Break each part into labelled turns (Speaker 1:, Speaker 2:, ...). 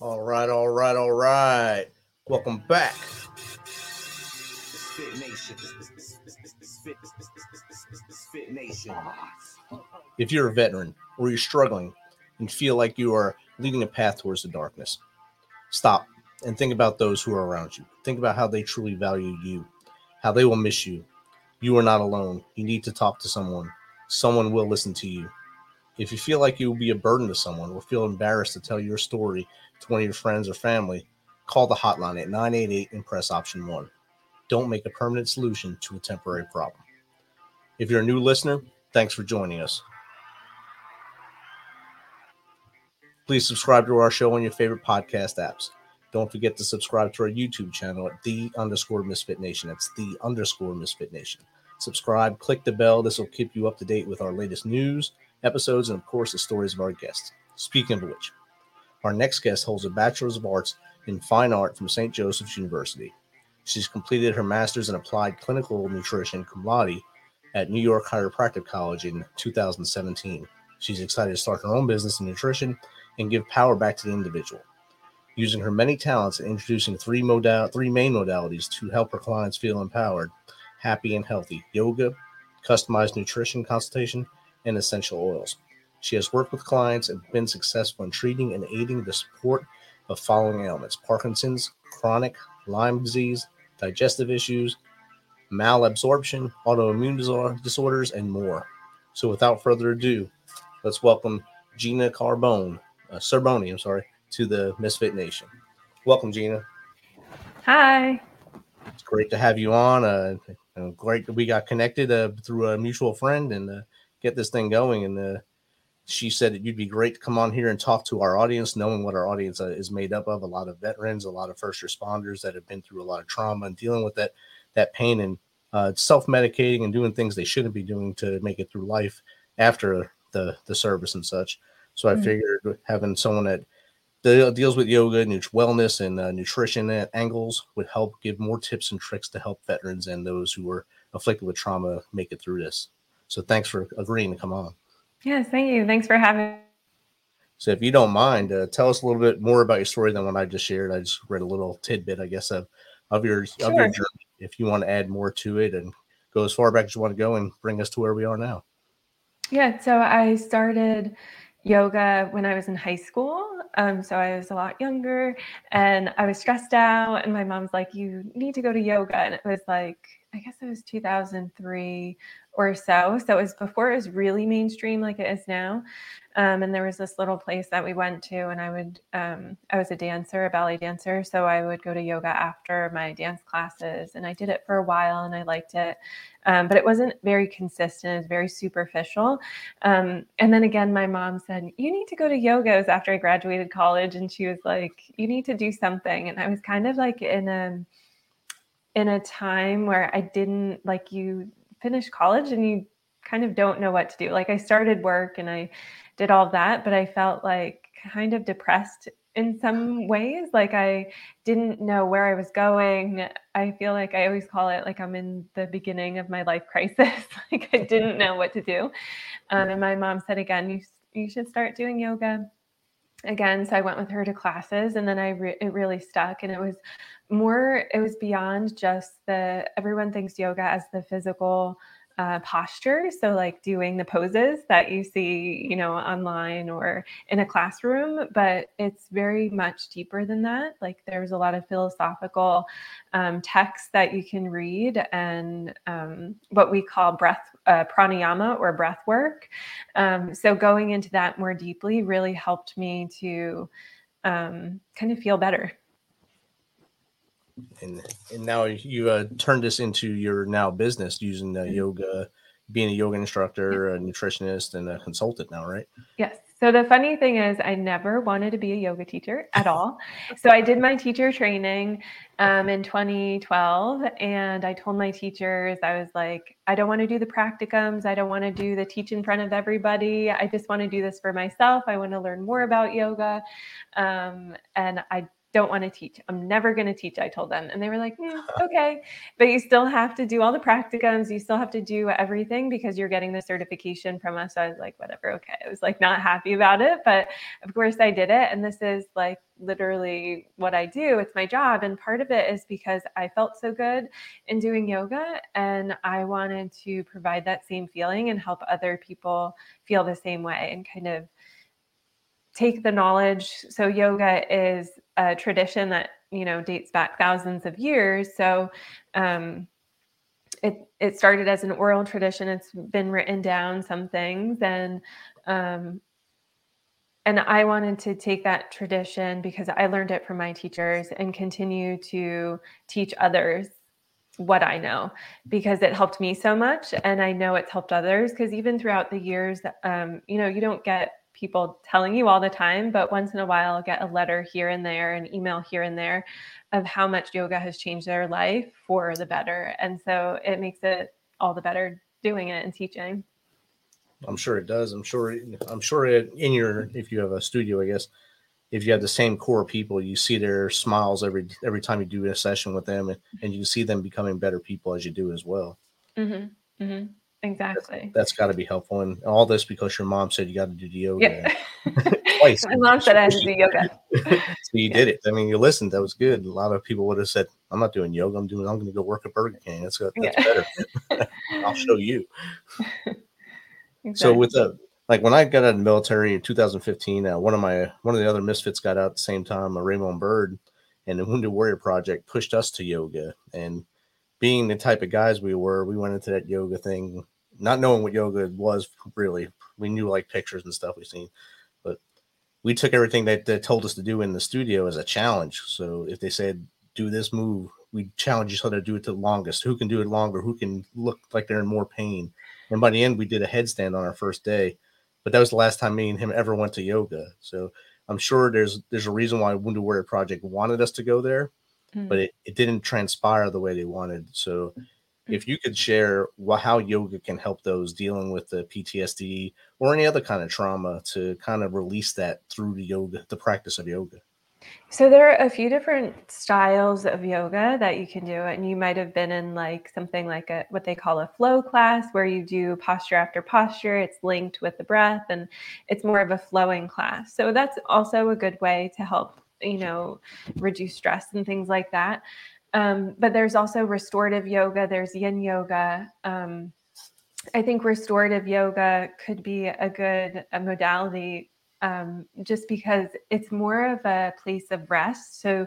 Speaker 1: All right, all right, all right. Welcome back. If you're a veteran or you're struggling and feel like you are leading a path towards the darkness, stop and think about those who are around you. Think about how they truly value you, how they will miss you. You are not alone. You need to talk to someone. Someone will listen to you. If you feel like you will be a burden to someone or feel embarrassed to tell your story to one of your friends or family, call the hotline at 988 and press option one. Don't make a permanent solution to a temporary problem. If you're a new listener, thanks for joining us. Please subscribe to our show on your favorite podcast apps. Don't forget to subscribe to our YouTube channel at the underscore misfit nation. That's the underscore misfit nation. Subscribe, click the bell. This will keep you up to date with our latest news, episodes, and of course, the stories of our guests. Speaking of which, our next guest holds a Bachelor's of Arts in Fine Art from St. Joseph's University. She's completed her master's in applied clinical nutrition cum laude at New York Chiropractic College in 2017. She's excited to start her own business in nutrition and give power back to the individual. Using her many talents and introducing three modal three main modalities to help her clients feel empowered, happy, and healthy: yoga, customized nutrition consultation, and essential oils. She has worked with clients and been successful in treating and aiding the support of following ailments Parkinson's, chronic Lyme disease, digestive issues, malabsorption, autoimmune disorders, and more. So, without further ado, let's welcome Gina Carbone, uh, Cerbone, I'm sorry, to the Misfit Nation. Welcome, Gina.
Speaker 2: Hi.
Speaker 1: It's great to have you on. Uh, great that we got connected uh, through a mutual friend and uh, get this thing going. And uh, she said that you'd be great to come on here and talk to our audience, knowing what our audience uh, is made up of. A lot of veterans, a lot of first responders that have been through a lot of trauma and dealing with that that pain and uh, self-medicating and doing things they shouldn't be doing to make it through life after the the service and such. So I mm-hmm. figured having someone that deals with yoga, wellness, and uh, nutrition angles would help give more tips and tricks to help veterans and those who are afflicted with trauma make it through this. So thanks for agreeing to come on.
Speaker 2: Yes, thank you. Thanks for having.
Speaker 1: So, if you don't mind, uh, tell us a little bit more about your story than what I just shared. I just read a little tidbit, I guess, of of your sure. of your journey. If you want to add more to it and go as far back as you want to go and bring us to where we are now.
Speaker 2: Yeah. So I started yoga when I was in high school. Um, so I was a lot younger, and I was stressed out. And my mom's like, "You need to go to yoga," and it was like I guess it was 2003 or so. So it was before it was really mainstream like it is now. Um, and there was this little place that we went to, and I would, um, I was a dancer, a ballet dancer. So I would go to yoga after my dance classes, and I did it for a while and I liked it. Um, but it wasn't very consistent, it was very superficial. Um, and then again, my mom said, You need to go to yogas after I graduated college. And she was like, You need to do something. And I was kind of like in a, in a time where I didn't like you finish college and you kind of don't know what to do. Like I started work and I did all that, but I felt like kind of depressed in some ways. Like I didn't know where I was going. I feel like I always call it like I'm in the beginning of my life crisis. like I didn't know what to do. Um, and my mom said again, you you should start doing yoga again. So I went with her to classes, and then I re- it really stuck. And it was more it was beyond just the everyone thinks yoga as the physical uh, posture. So like doing the poses that you see you know online or in a classroom but it's very much deeper than that. Like there's a lot of philosophical um, texts that you can read and um, what we call breath uh, pranayama or breath work. Um, so going into that more deeply really helped me to um, kind of feel better
Speaker 1: and and now you uh, turned this into your now business using the yoga, being a yoga instructor, a nutritionist, and a consultant now, right?
Speaker 2: Yes. So the funny thing is, I never wanted to be a yoga teacher at all. so I did my teacher training um, in 2012, and I told my teachers, I was like, I don't want to do the practicums. I don't want to do the teach in front of everybody. I just want to do this for myself. I want to learn more about yoga, um, and I don't want to teach. I'm never going to teach, I told them. And they were like, mm, okay. But you still have to do all the practicums. You still have to do everything because you're getting the certification from us. So I was like, whatever. Okay. I was like, not happy about it. But of course, I did it. And this is like literally what I do. It's my job. And part of it is because I felt so good in doing yoga. And I wanted to provide that same feeling and help other people feel the same way and kind of take the knowledge. So yoga is a tradition that you know dates back thousands of years. So um, it it started as an oral tradition. It's been written down some things, and um, and I wanted to take that tradition because I learned it from my teachers and continue to teach others what I know because it helped me so much, and I know it's helped others. Because even throughout the years, um, you know, you don't get people telling you all the time, but once in a while, I'll get a letter here and there, an email here and there of how much yoga has changed their life for the better. And so it makes it all the better doing it and teaching.
Speaker 1: I'm sure it does. I'm sure. I'm sure it, in your if you have a studio, I guess if you have the same core people, you see their smiles every every time you do a session with them, and, and you see them becoming better people as you do as well.
Speaker 2: Mm-hmm. Mm-hmm. Exactly.
Speaker 1: that's, that's got to be helpful, and all this because your mom said you got to do the yoga.
Speaker 2: Yeah. Twice. My mom said I had to do yoga.
Speaker 1: so you yeah. did it. I mean, you listened. That was good. A lot of people would have said, "I'm not doing yoga. I'm doing. I'm going to go work at Burger King. That's, that's yeah. better. I'll show you." Exactly. So with the like when I got out of the military in 2015, uh, one of my one of the other misfits got out at the same time, a Raymond Bird, and the Wounded Warrior Project pushed us to yoga and being the type of guys we were, we went into that yoga thing not knowing what yoga was really. We knew like pictures and stuff we've seen, but we took everything that they told us to do in the studio as a challenge. So if they said do this move, we challenge each other to do it the longest. Who can do it longer? Who can look like they're in more pain? And by the end, we did a headstand on our first day. But that was the last time me and him ever went to yoga. So I'm sure there's there's a reason why Wounded Warrior Project wanted us to go there mm. but it, it didn't transpire the way they wanted. So mm. if you could share how yoga can help those dealing with the PTSD or any other kind of trauma to kind of release that through the yoga, the practice of yoga.
Speaker 2: So there are a few different styles of yoga that you can do, and you might have been in like something like a what they call a flow class, where you do posture after posture. It's linked with the breath, and it's more of a flowing class. So that's also a good way to help you know, reduce stress and things like that. Um, but there's also restorative yoga, there's yin yoga. Um, I think restorative yoga could be a good a modality um, just because it's more of a place of rest. So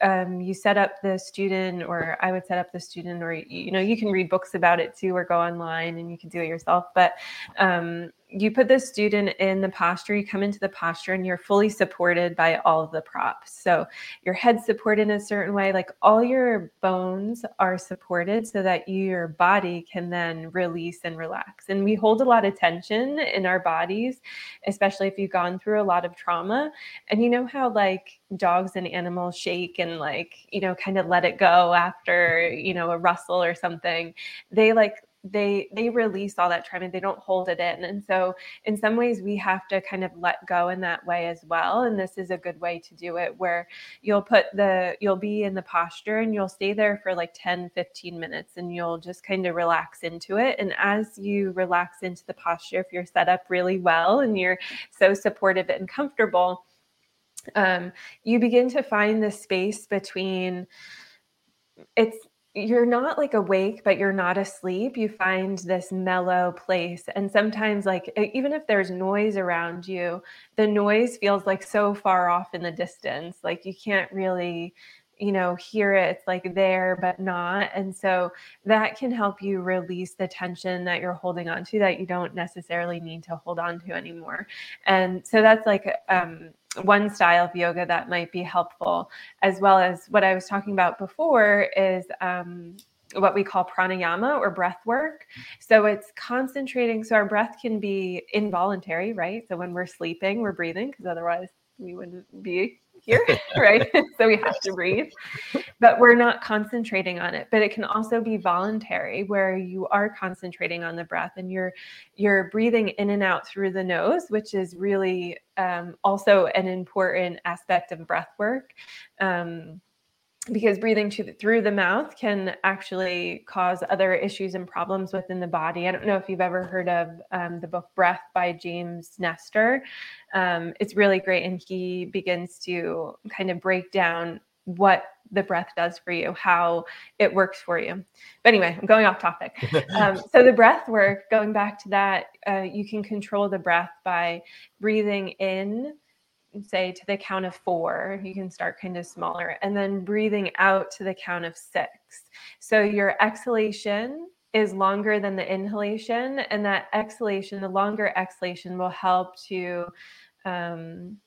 Speaker 2: um, you set up the student, or I would set up the student, or you know, you can read books about it too, or go online and you can do it yourself. But um, you put the student in the posture, you come into the posture and you're fully supported by all of the props. So your head's supported in a certain way, like all your bones are supported so that your body can then release and relax. And we hold a lot of tension in our bodies, especially if you've gone through a lot of trauma. And you know how like dogs and animals shake and like, you know, kind of let it go after, you know, a rustle or something. They like they they release all that trauma they don't hold it in and so in some ways we have to kind of let go in that way as well and this is a good way to do it where you'll put the you'll be in the posture and you'll stay there for like 10 15 minutes and you'll just kind of relax into it and as you relax into the posture if you're set up really well and you're so supportive and comfortable um, you begin to find the space between it's you're not like awake but you're not asleep you find this mellow place and sometimes like even if there's noise around you the noise feels like so far off in the distance like you can't really you know hear it it's like there but not and so that can help you release the tension that you're holding on to that you don't necessarily need to hold on to anymore and so that's like um one style of yoga that might be helpful, as well as what I was talking about before is um, what we call pranayama or breath work. So it's concentrating. So our breath can be involuntary, right? So when we're sleeping, we're breathing because otherwise we wouldn't be here, right? so we have to breathe, but we're not concentrating on it. But it can also be voluntary, where you are concentrating on the breath and you're you're breathing in and out through the nose, which is really um, also an important aspect of breath work. Um, because breathing to, through the mouth can actually cause other issues and problems within the body. I don't know if you've ever heard of um, the book Breath by James Nestor. Um, it's really great, and he begins to kind of break down what the breath does for you, how it works for you. But anyway, I'm going off topic. Um, so, the breath work, going back to that, uh, you can control the breath by breathing in say to the count of four, you can start kind of smaller, and then breathing out to the count of six. So your exhalation is longer than the inhalation, and that exhalation, the longer exhalation, will help to um,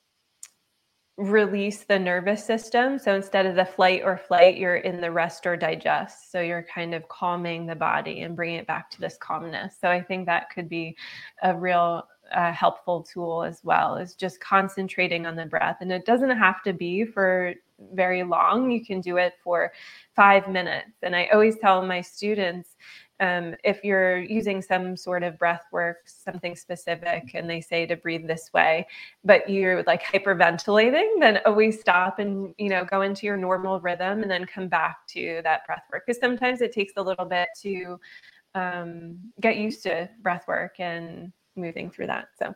Speaker 2: release the nervous system. So instead of the flight or flight, you're in the rest or digest. So you're kind of calming the body and bringing it back to this calmness. So I think that could be a real a helpful tool as well is just concentrating on the breath. And it doesn't have to be for very long. You can do it for five minutes. And i always tell my students um, if you're using some sort of breath work something specific and they say to breathe this way but you're like hyperventilating then always stop and you know go into your normal rhythm and then come back to that breath work. Because sometimes it takes a little bit to um, get used to breath work and moving through that. So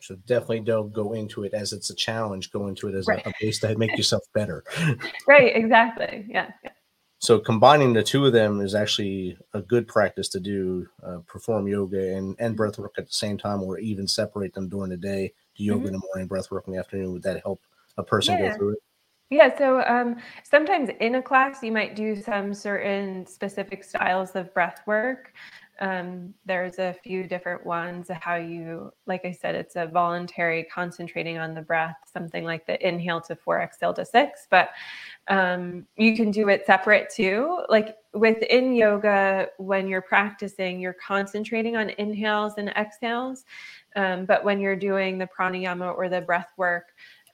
Speaker 1: so definitely don't go into it as it's a challenge. Go into it as right. a, a base to make yourself better.
Speaker 2: right. Exactly. Yeah. yeah.
Speaker 1: So combining the two of them is actually a good practice to do. Uh, perform yoga and and breath work at the same time, or even separate them during the day. Do yoga mm-hmm. in the morning, breath work in the afternoon. Would that help a person yeah. go through it?
Speaker 2: Yeah, so um, sometimes in a class you might do some certain specific styles of breath work. Um, there's a few different ones how you, like I said, it's a voluntary concentrating on the breath, something like the inhale to four, exhale to six. But um, you can do it separate too. Like within yoga, when you're practicing, you're concentrating on inhales and exhales. Um, but when you're doing the pranayama or the breath work,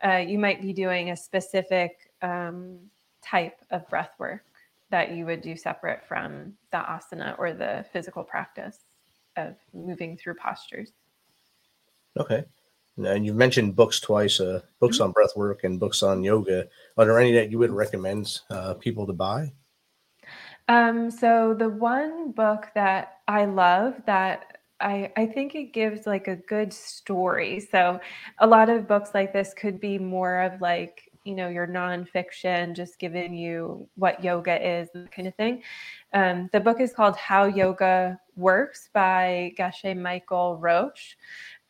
Speaker 2: uh, you might be doing a specific um, type of breath work that you would do separate from the asana or the physical practice of moving through postures.
Speaker 1: Okay. And you've mentioned books twice, uh, books mm-hmm. on breath work and books on yoga. Are there any that you would recommend uh, people to buy?
Speaker 2: Um, so the one book that I love that I, I think it gives like a good story. So a lot of books like this could be more of like you know your nonfiction, just giving you what yoga is and kind of thing. Um, the book is called How Yoga Works by Geshe Michael Roach.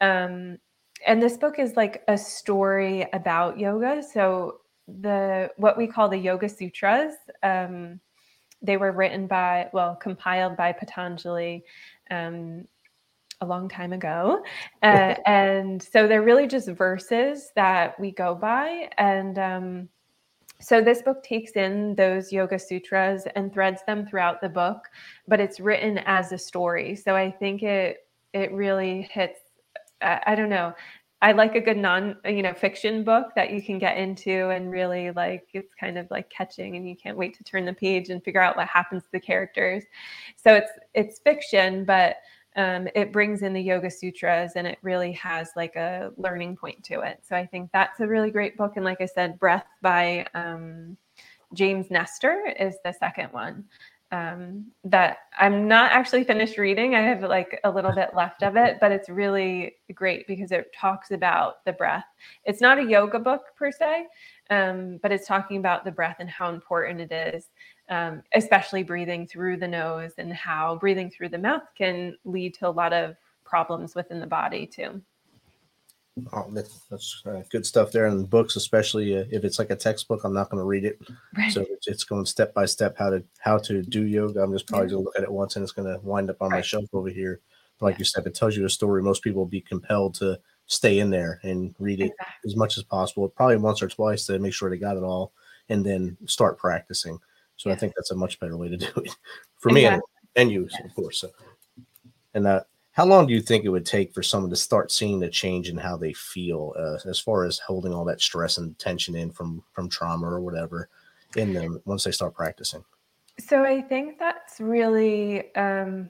Speaker 2: Um, and this book is like a story about yoga. So the what we call the Yoga Sutras. Um, they were written by, well, compiled by Patanjali um, a long time ago. Uh, and so they're really just verses that we go by. And um, so this book takes in those yoga sutras and threads them throughout the book, but it's written as a story. So I think it it really hits. I, I don't know. I like a good non, you know, fiction book that you can get into and really like it's kind of like catching and you can't wait to turn the page and figure out what happens to the characters. So it's it's fiction, but um, it brings in the Yoga Sutras and it really has like a learning point to it. So I think that's a really great book. And like I said, Breath by um, James Nestor is the second one um, that I'm not actually finished reading. I have like a little bit left of it, but it's really great because it talks about the breath. It's not a yoga book per se, um, but it's talking about the breath and how important it is um, especially breathing through the nose and how breathing through the mouth can lead to a lot of problems within the body too.
Speaker 1: Oh, that's, that's uh, good stuff there in the books, especially uh, if it's like a textbook. I'm not going to read it, right. so it's, it's, going step by step how to how to do yoga. I'm just probably yeah. going to look at it once, and it's going to wind up on right. my shelf over here. But like yeah. you said, it tells you a story. Most people will be compelled to stay in there and read it exactly. as much as possible, probably once or twice to make sure they got it all, and then start practicing. So I think that's a much better way to do it for me and, and you, of course. So, and uh, how long do you think it would take for someone to start seeing the change in how they feel uh, as far as holding all that stress and tension in from from trauma or whatever in them once they start practicing?
Speaker 2: So i think that's really um,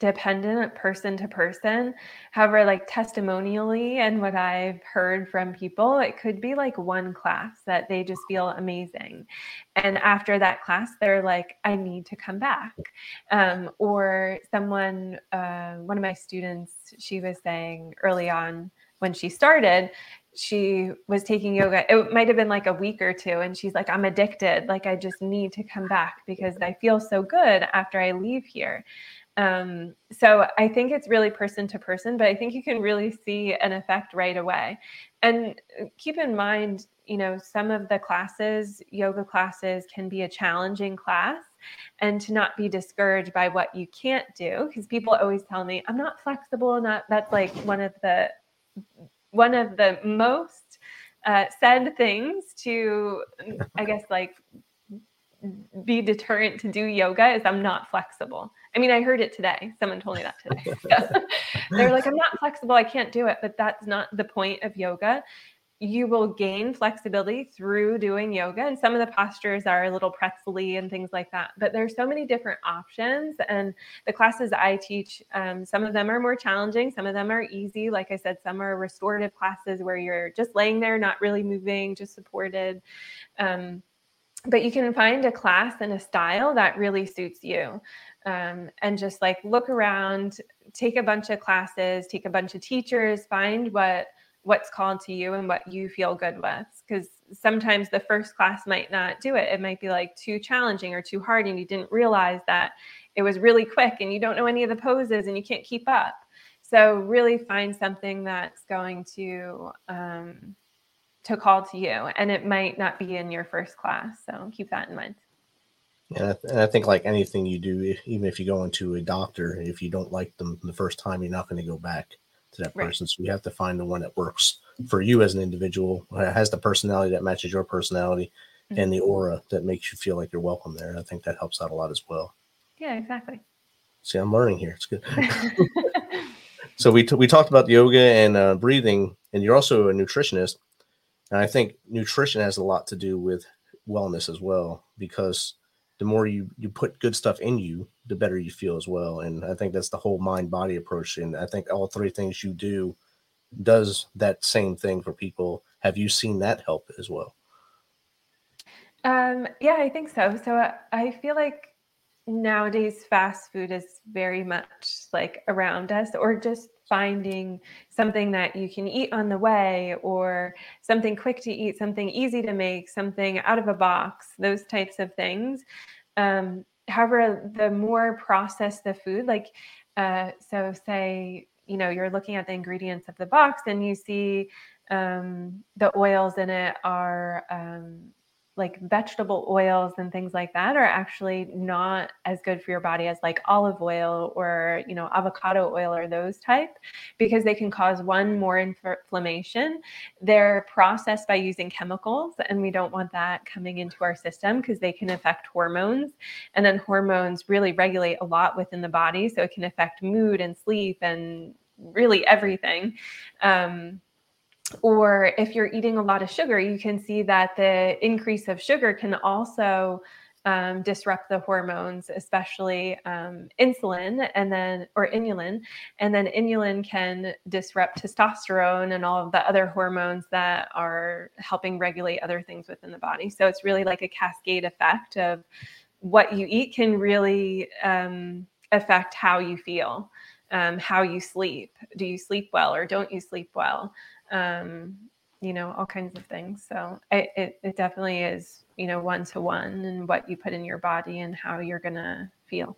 Speaker 2: dependent person to person. However, like testimonially and what I've heard from people, it could be like one class that they just feel amazing. And after that class, they're like, I need to come back. Um, or someone, uh, one of my students, she was saying early on when she started, she was taking yoga. It might have been like a week or two. And she's like, I'm addicted. Like, I just need to come back because I feel so good after I leave here. Um, so I think it's really person to person, but I think you can really see an effect right away. And uh, keep in mind, you know, some of the classes, yoga classes, can be a challenging class and to not be discouraged by what you can't do because people always tell me i'm not flexible not that's like one of the one of the most uh, said things to i guess like be deterrent to do yoga is i'm not flexible I mean, I heard it today. Someone told me that today. They're like, I'm not flexible. I can't do it. But that's not the point of yoga. You will gain flexibility through doing yoga. And some of the postures are a little pretzely and things like that. But there's so many different options. And the classes I teach, um, some of them are more challenging, some of them are easy. Like I said, some are restorative classes where you're just laying there, not really moving, just supported. Um, but you can find a class and a style that really suits you um, and just like look around take a bunch of classes take a bunch of teachers find what what's called to you and what you feel good with. Because sometimes the first class might not do it. It might be like too challenging or too hard and you didn't realize that it was really quick and you don't know any of the poses and you can't keep up. So really find something that's going to um, to call to you and it might not be in your first class. So keep that in mind
Speaker 1: and I, and I think like anything you do, even if you go into a doctor, if you don't like them the first time, you're not going to go back to that person. Right. So you have to find the one that works for you as an individual, has the personality that matches your personality, mm-hmm. and the aura that makes you feel like you're welcome there. I think that helps out a lot as well.
Speaker 2: Yeah, exactly.
Speaker 1: See, I'm learning here. It's good. so we t- we talked about yoga and uh, breathing, and you're also a nutritionist, and I think nutrition has a lot to do with wellness as well because the more you you put good stuff in you, the better you feel as well. And I think that's the whole mind body approach. And I think all three things you do does that same thing for people. Have you seen that help as well?
Speaker 2: Um, yeah, I think so. So uh, I feel like nowadays fast food is very much like around us, or just finding something that you can eat on the way, or something quick to eat, something easy to make, something out of a box, those types of things. Um, however, the more processed the food, like, uh, so say, you know, you're looking at the ingredients of the box and you see um, the oils in it are um, like vegetable oils and things like that are actually not as good for your body as like olive oil or you know avocado oil or those type because they can cause one more inflammation. They're processed by using chemicals and we don't want that coming into our system because they can affect hormones. And then hormones really regulate a lot within the body so it can affect mood and sleep and really everything. Um, or if you're eating a lot of sugar, you can see that the increase of sugar can also um, disrupt the hormones, especially um, insulin and then, or inulin. And then inulin can disrupt testosterone and all of the other hormones that are helping regulate other things within the body. So it's really like a cascade effect of what you eat can really um, affect how you feel, um, how you sleep. Do you sleep well or don't you sleep well? um, you know, all kinds of things. So it, it, it definitely is, you know, one to one and what you put in your body and how you're going to feel.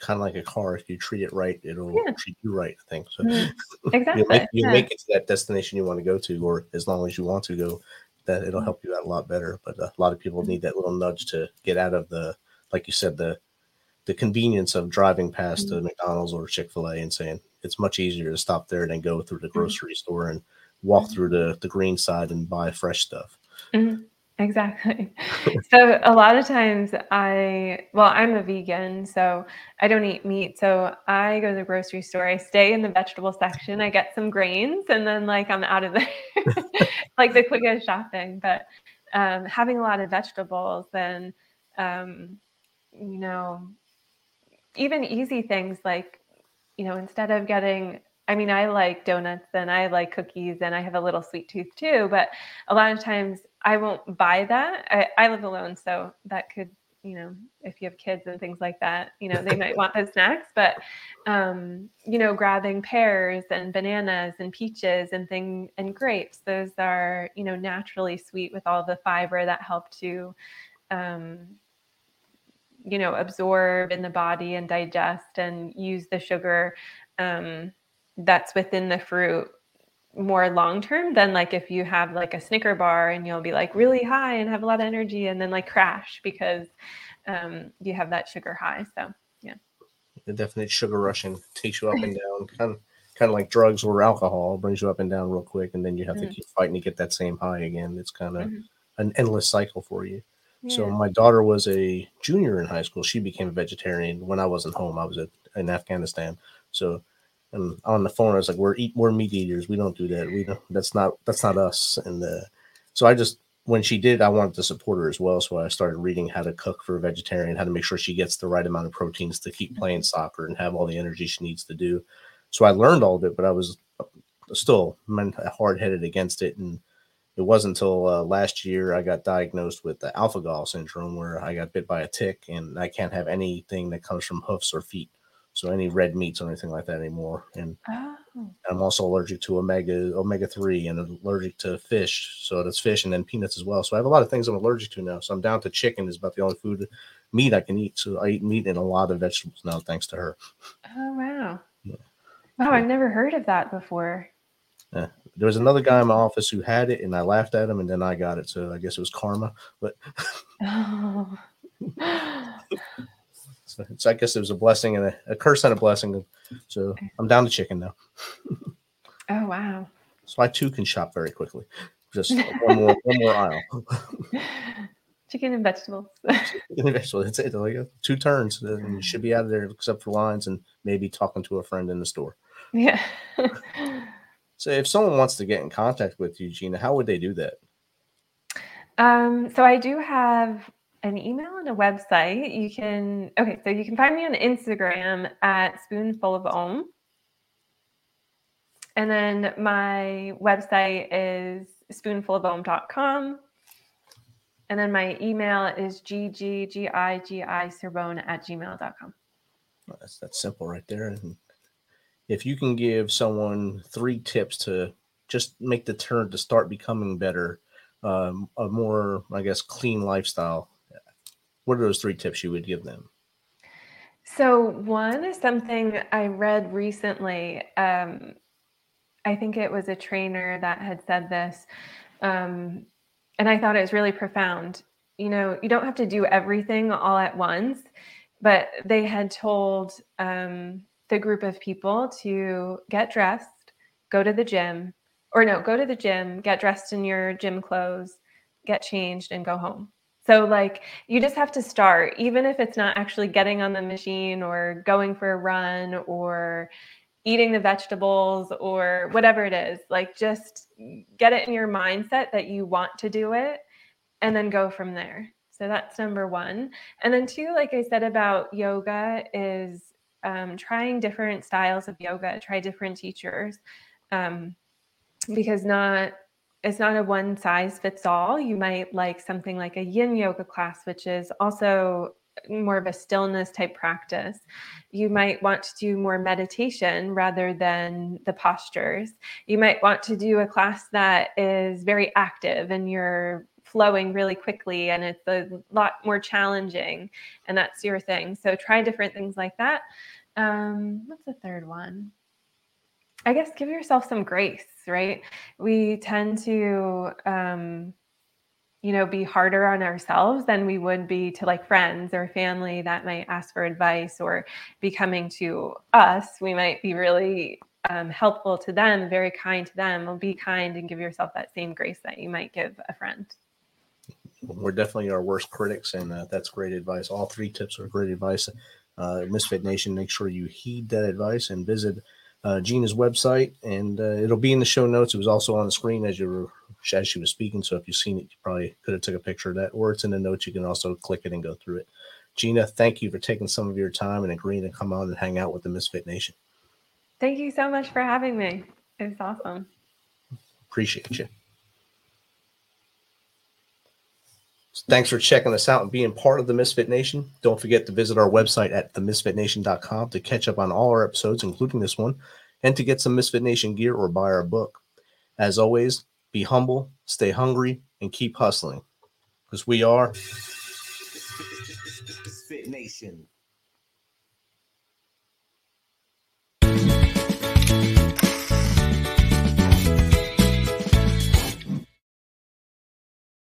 Speaker 1: Kind of like a car. If you treat it right, it'll yeah. treat you right, I think. So
Speaker 2: mm-hmm. exactly.
Speaker 1: you make, you yeah. make it to that destination you want to go to, or as long as you want to go, that it'll help you out a lot better. But a lot of people need that little nudge to get out of the, like you said, the the convenience of driving past mm-hmm. a McDonald's or Chick Fil A and saying, it's much easier to stop there than go through the mm-hmm. grocery mm-hmm. store and walk mm-hmm. through the, the green side and buy fresh stuff.
Speaker 2: Mm-hmm. Exactly. so a lot of times I well, I'm a vegan, so I don't eat meat. So I go to the grocery store, I stay in the vegetable section, I get some grains, and then like I'm out of there. like the quickest shopping. But um, having a lot of vegetables, then um, you know, even easy things like, you know, instead of getting I mean, I like donuts and I like cookies and I have a little sweet tooth too, but a lot of times I won't buy that. I, I live alone, so that could, you know, if you have kids and things like that, you know, they might want those snacks. But, um, you know, grabbing pears and bananas and peaches and thing and grapes, those are, you know, naturally sweet with all the fiber that help to, um, you know, absorb in the body and digest and use the sugar. Um, that's within the fruit more long term than like if you have like a Snicker bar and you'll be like really high and have a lot of energy and then like crash because um, you have that sugar high. So yeah,
Speaker 1: the definite sugar rushing takes you up and down, kind of kind of like drugs or alcohol brings you up and down real quick, and then you have mm-hmm. to keep fighting to get that same high again. It's kind of mm-hmm. an endless cycle for you. Yeah. So my daughter was a junior in high school. She became a vegetarian when I wasn't home. I was in Afghanistan. So and on the phone, I was like, "We're eat, we're meat eaters. We don't do that. We don't. That's not that's not us." And uh, so I just when she did, I wanted to support her as well. So I started reading how to cook for a vegetarian, how to make sure she gets the right amount of proteins to keep playing soccer and have all the energy she needs to do. So I learned all of it, but I was still hard headed against it. And it wasn't until uh, last year I got diagnosed with the alpha gal syndrome, where I got bit by a tick and I can't have anything that comes from hoofs or feet so any red meats or anything like that anymore. And oh. I'm also allergic to omega omega three and allergic to fish. So that's fish and then peanuts as well. So I have a lot of things I'm allergic to now. So I'm down to chicken is about the only food meat I can eat. So I eat meat and a lot of vegetables now thanks to her.
Speaker 2: Oh wow. Yeah. Wow, I've never heard of that before.
Speaker 1: Yeah. There was another guy in my office who had it and I laughed at him and then I got it. So I guess it was karma. But oh. So it's I guess it was a blessing and a, a curse and a blessing. So I'm down to chicken now.
Speaker 2: oh wow!
Speaker 1: So I too can shop very quickly. Just one more one more aisle.
Speaker 2: Chicken and vegetables.
Speaker 1: Chicken and vegetables. That's it. Like two turns, and you should be out of there except for lines and maybe talking to a friend in the store.
Speaker 2: Yeah.
Speaker 1: So if someone wants to get in contact with you, Gina, how would they do that?
Speaker 2: Um, so I do have an email and a website. You can okay, so you can find me on Instagram at spoonful of om. And then my website is spoonfulofom.com. And then my email is gggigisorbone at gmail.com.
Speaker 1: Well, that's, that's simple right there. And if you can give someone three tips to just make the turn to start becoming better, um, a more, I guess, clean lifestyle, what are those three tips you would give them?
Speaker 2: So, one is something I read recently. Um, I think it was a trainer that had said this. Um, and I thought it was really profound. You know, you don't have to do everything all at once, but they had told um, the group of people to get dressed, go to the gym, or no, go to the gym, get dressed in your gym clothes, get changed, and go home. So, like, you just have to start, even if it's not actually getting on the machine or going for a run or eating the vegetables or whatever it is. Like, just get it in your mindset that you want to do it and then go from there. So, that's number one. And then, two, like I said about yoga, is um, trying different styles of yoga, try different teachers. Um, because not it's not a one size fits all. You might like something like a yin yoga class, which is also more of a stillness type practice. You might want to do more meditation rather than the postures. You might want to do a class that is very active and you're flowing really quickly and it's a lot more challenging and that's your thing. So try different things like that. Um, what's the third one? I guess give yourself some grace, right? We tend to, um, you know, be harder on ourselves than we would be to like friends or family that might ask for advice or be coming to us. We might be really um, helpful to them, very kind to them. Be kind and give yourself that same grace that you might give a friend.
Speaker 1: We're definitely our worst critics, and uh, that's great advice. All three tips are great advice. Uh, Misfit Nation, make sure you heed that advice and visit uh, Gina's website, and uh, it'll be in the show notes. It was also on the screen as you were as she was speaking. So if you've seen it, you probably could have took a picture of that, or it's in the notes. You can also click it and go through it. Gina, thank you for taking some of your time and agreeing to come on and hang out with the Misfit Nation.
Speaker 2: Thank you so much for having me. It was awesome.
Speaker 1: Appreciate you. Thanks for checking us out and being part of the Misfit Nation. Don't forget to visit our website at themisfitnation.com to catch up on all our episodes, including this one, and to get some Misfit Nation gear or buy our book. As always, be humble, stay hungry, and keep hustling because we are
Speaker 3: Misfit Nation.